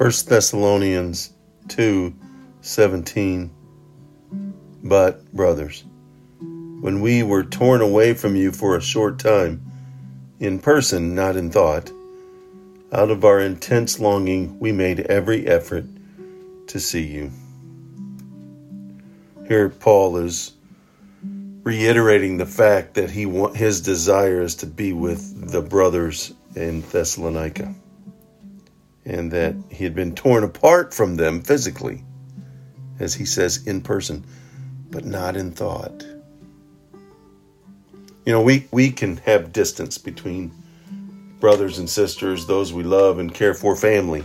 1 Thessalonians 2 17. But, brothers, when we were torn away from you for a short time, in person, not in thought, out of our intense longing, we made every effort to see you. Here, Paul is reiterating the fact that he his desire is to be with the brothers in Thessalonica and that he had been torn apart from them physically, as he says in person, but not in thought. You know, we, we can have distance between brothers and sisters, those we love and care for, family.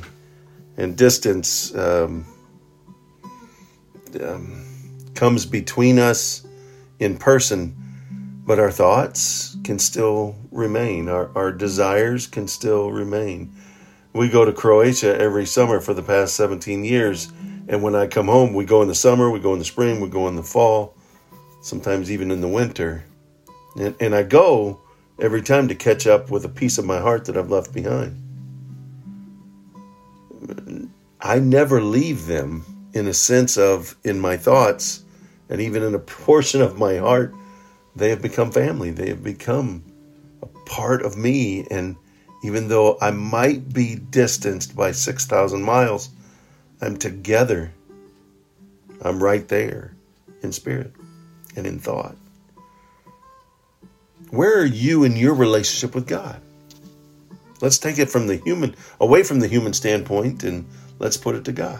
And distance um, um, comes between us in person, but our thoughts can still remain, our, our desires can still remain. We go to Croatia every summer for the past 17 years, and when I come home, we go in the summer, we go in the spring, we go in the fall, sometimes even in the winter. And, and I go every time to catch up with a piece of my heart that I've left behind. I never leave them in a sense of, in my thoughts, and even in a portion of my heart, they have become family. They have become a part of me. And even though I might be distanced by 6,000 miles, I'm together. I'm right there in spirit and in thought. Where are you in your relationship with God? Let's take it from the human, away from the human standpoint, and let's put it to God.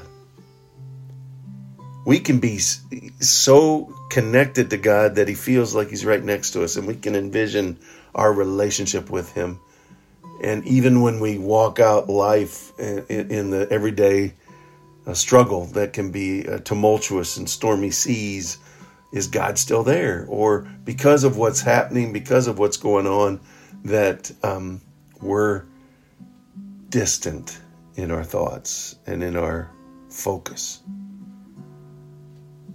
We can be so connected to God that He feels like He's right next to us, and we can envision our relationship with Him. And even when we walk out life in the everyday uh, struggle that can be uh, tumultuous and stormy seas, is God still there? Or because of what's happening, because of what's going on, that um, we're distant in our thoughts and in our focus.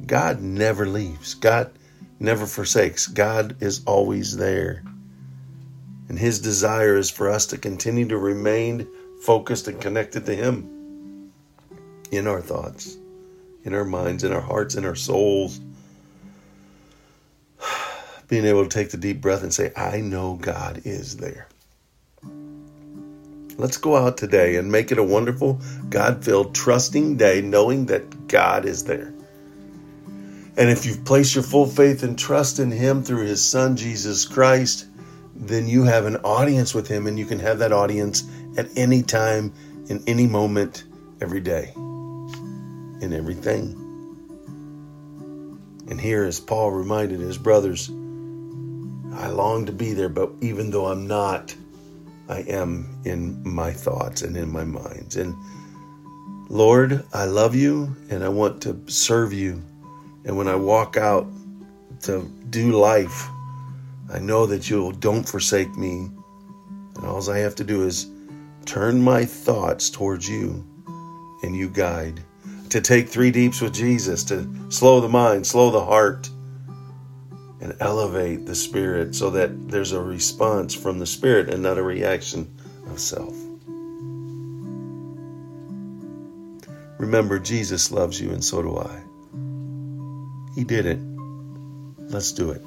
God never leaves. God never forsakes. God is always there. And his desire is for us to continue to remain focused and connected to him in our thoughts, in our minds, in our hearts, in our souls being able to take the deep breath and say, I know God is there. Let's go out today and make it a wonderful, God filled, trusting day, knowing that God is there. And if you've placed your full faith and trust in Him through His Son, Jesus Christ, then you have an audience with Him, and you can have that audience at any time, in any moment, every day, in everything. And here, as Paul reminded his brothers, I long to be there, but even though I'm not, I am in my thoughts and in my minds. And Lord, I love you and I want to serve you. And when I walk out to do life, I know that you don't forsake me. And all I have to do is turn my thoughts towards you and you guide. To take three deeps with Jesus, to slow the mind, slow the heart and elevate the spirit so that there's a response from the spirit and not a reaction of self. Remember, Jesus loves you, and so do I. He did it. Let's do it.